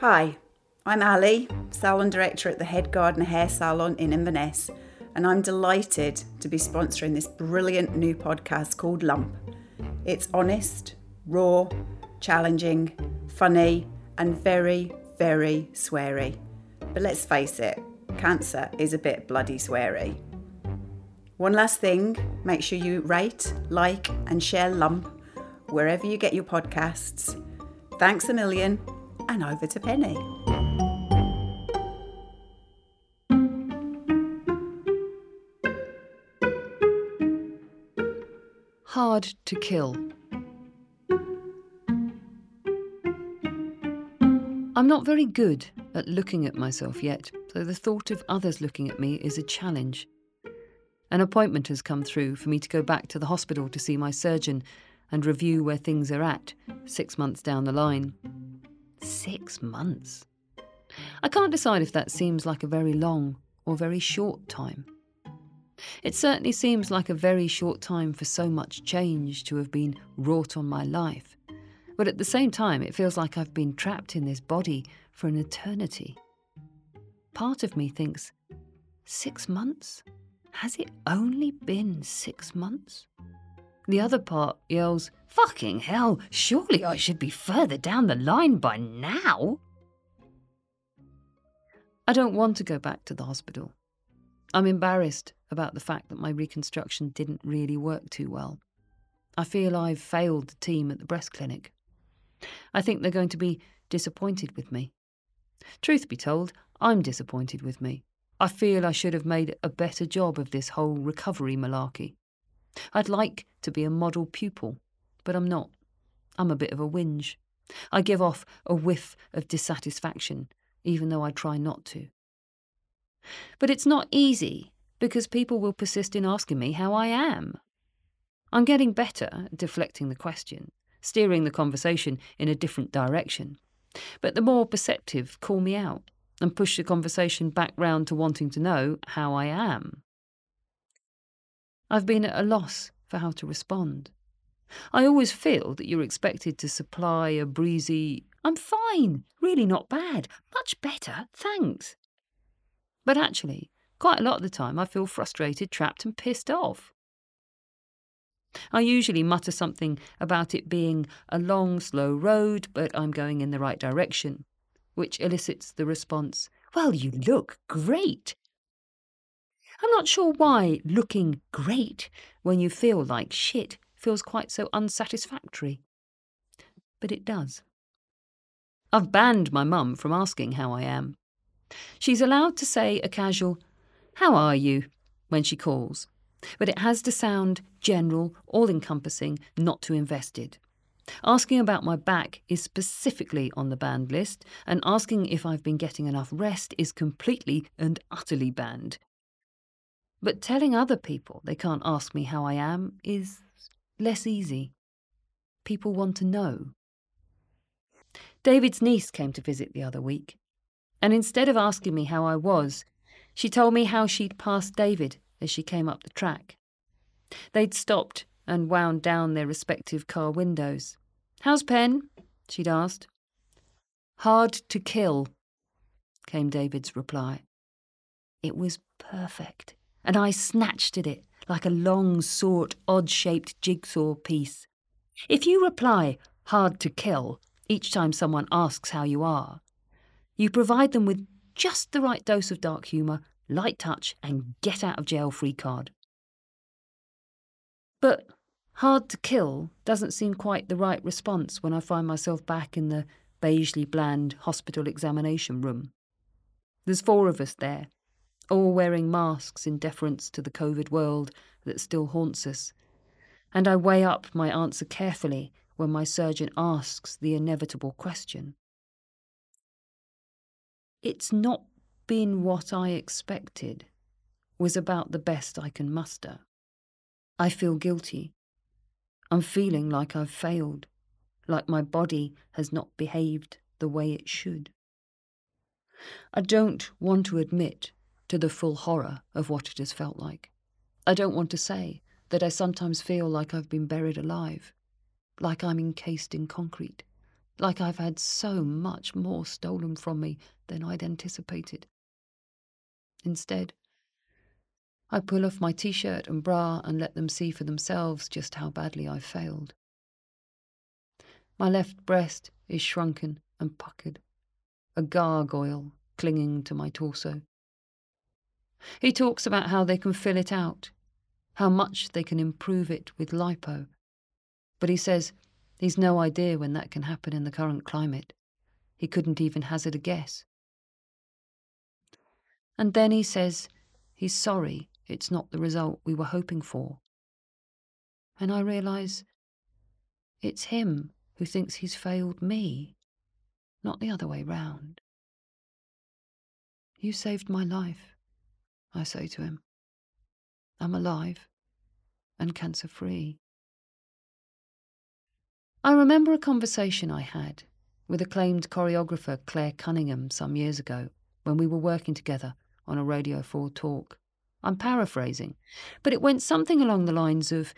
Hi, I'm Ali, salon director at the Head Gardener Hair Salon in Inverness, and I'm delighted to be sponsoring this brilliant new podcast called Lump. It's honest, raw, challenging, funny, and very, very sweary. But let's face it, cancer is a bit bloody sweary. One last thing make sure you rate, like, and share Lump wherever you get your podcasts. Thanks a million, and over to Pennie. Hard to kill. I'm not very good at looking at myself yet, so the thought of others looking at me is a challenge. An appointment has come through for me to go back to the hospital to see my surgeon and review where things are at six months down the line. Six months? I can't decide if that seems like a very long or very short time. It certainly seems like a very short time for so much change to have been wrought on my life. But at the same time, it feels like I've been trapped in this body for an eternity. Part of me thinks, six months? Has it only been six months? The other part yells, Fucking hell, surely I should be further down the line by now. I don't want to go back to the hospital. I'm embarrassed about the fact that my reconstruction didn't really work too well. I feel I've failed the team at the breast clinic. I think they're going to be disappointed with me. Truth be told, I'm disappointed with me. I feel I should have made a better job of this whole recovery malarkey. I'd like to be a model pupil, but I'm not. I'm a bit of a whinge. I give off a whiff of dissatisfaction, even though I try not to. But it's not easy because people will persist in asking me how I am. I'm getting better at deflecting the question, steering the conversation in a different direction. But the more perceptive call me out and push the conversation back round to wanting to know how I am. I've been at a loss for how to respond. I always feel that you're expected to supply a breezy, I'm fine, really not bad, much better, thanks. But actually, quite a lot of the time I feel frustrated, trapped, and pissed off. I usually mutter something about it being a long, slow road, but I'm going in the right direction, which elicits the response, Well, you look great. I'm not sure why looking great when you feel like shit feels quite so unsatisfactory. But it does. I've banned my mum from asking how I am. She's allowed to say a casual, How are you? when she calls, but it has to sound general, all encompassing, not too invested. Asking about my back is specifically on the banned list, and asking if I've been getting enough rest is completely and utterly banned. But telling other people they can't ask me how I am is less easy. People want to know. David's niece came to visit the other week, and instead of asking me how I was, she told me how she'd passed David as she came up the track. They'd stopped and wound down their respective car windows. How's Pen? she'd asked. Hard to kill, came David's reply. It was perfect and I snatched at it like a long, sought, odd shaped jigsaw piece. If you reply, hard to kill, each time someone asks how you are, you provide them with just the right dose of dark humour, light touch, and get out of jail free card. But hard to kill doesn't seem quite the right response when I find myself back in the beigely bland hospital examination room. There's four of us there, all wearing masks in deference to the COVID world that still haunts us. And I weigh up my answer carefully when my surgeon asks the inevitable question. It's not been what I expected, was about the best I can muster. I feel guilty. I'm feeling like I've failed, like my body has not behaved the way it should. I don't want to admit to the full horror of what it has felt like. I don't want to say that I sometimes feel like I've been buried alive, like I'm encased in concrete, like I've had so much more stolen from me than I'd anticipated. Instead, I pull off my t shirt and bra and let them see for themselves just how badly I've failed. My left breast is shrunken and puckered, a gargoyle clinging to my torso. He talks about how they can fill it out, how much they can improve it with lipo. But he says he's no idea when that can happen in the current climate. He couldn't even hazard a guess. And then he says he's sorry it's not the result we were hoping for. And I realise it's him who thinks he's failed me, not the other way round. You saved my life, I say to him. I'm alive and cancer free. I remember a conversation I had with acclaimed choreographer Claire Cunningham some years ago when we were working together on a Radio 4 talk. I'm paraphrasing, but it went something along the lines of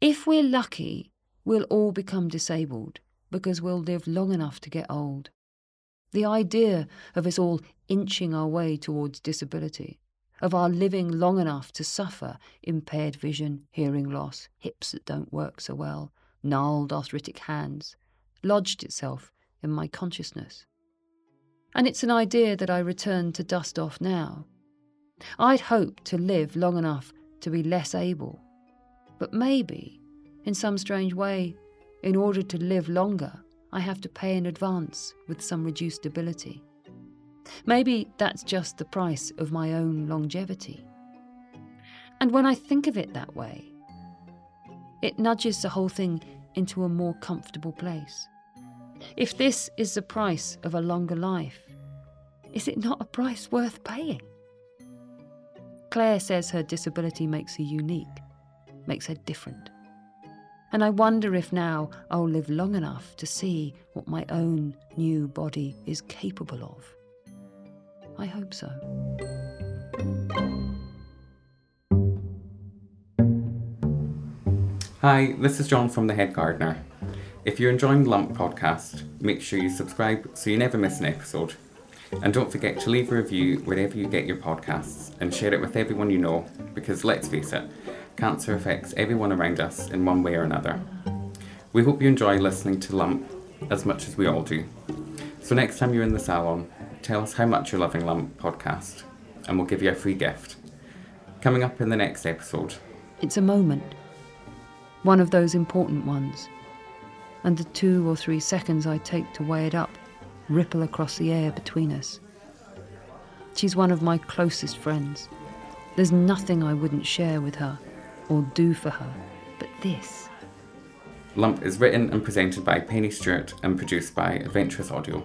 If we're lucky, we'll all become disabled because we'll live long enough to get old. The idea of us all inching our way towards disability, of our living long enough to suffer impaired vision, hearing loss, hips that don't work so well, gnarled arthritic hands, lodged itself in my consciousness. And it's an idea that I return to dust off now. I'd hoped to live long enough to be less able, but maybe, in some strange way, in order to live longer, I have to pay in advance with some reduced ability. Maybe that's just the price of my own longevity. And when I think of it that way, it nudges the whole thing into a more comfortable place. If this is the price of a longer life, is it not a price worth paying? Claire says her disability makes her unique, makes her different. And I wonder if now I'll live long enough to see what my own new body is capable of. I hope so. Hi, this is John from The Head Gardener. If you're enjoying the Lump podcast, make sure you subscribe so you never miss an episode. And don't forget to leave a review wherever you get your podcasts and share it with everyone you know because let's face it, cancer affects everyone around us in one way or another. We hope you enjoy listening to Lump as much as we all do. So next time you're in the salon, tell us how much you're loving Lump podcast and we'll give you a free gift. Coming up in the next episode. It's a moment one of those important ones. And the two or three seconds I take to weigh it up ripple across the air between us. She's one of my closest friends. There's nothing I wouldn't share with her or do for her, but this. Lump is written and presented by Pennie Stuart and produced by Adventurous Audio.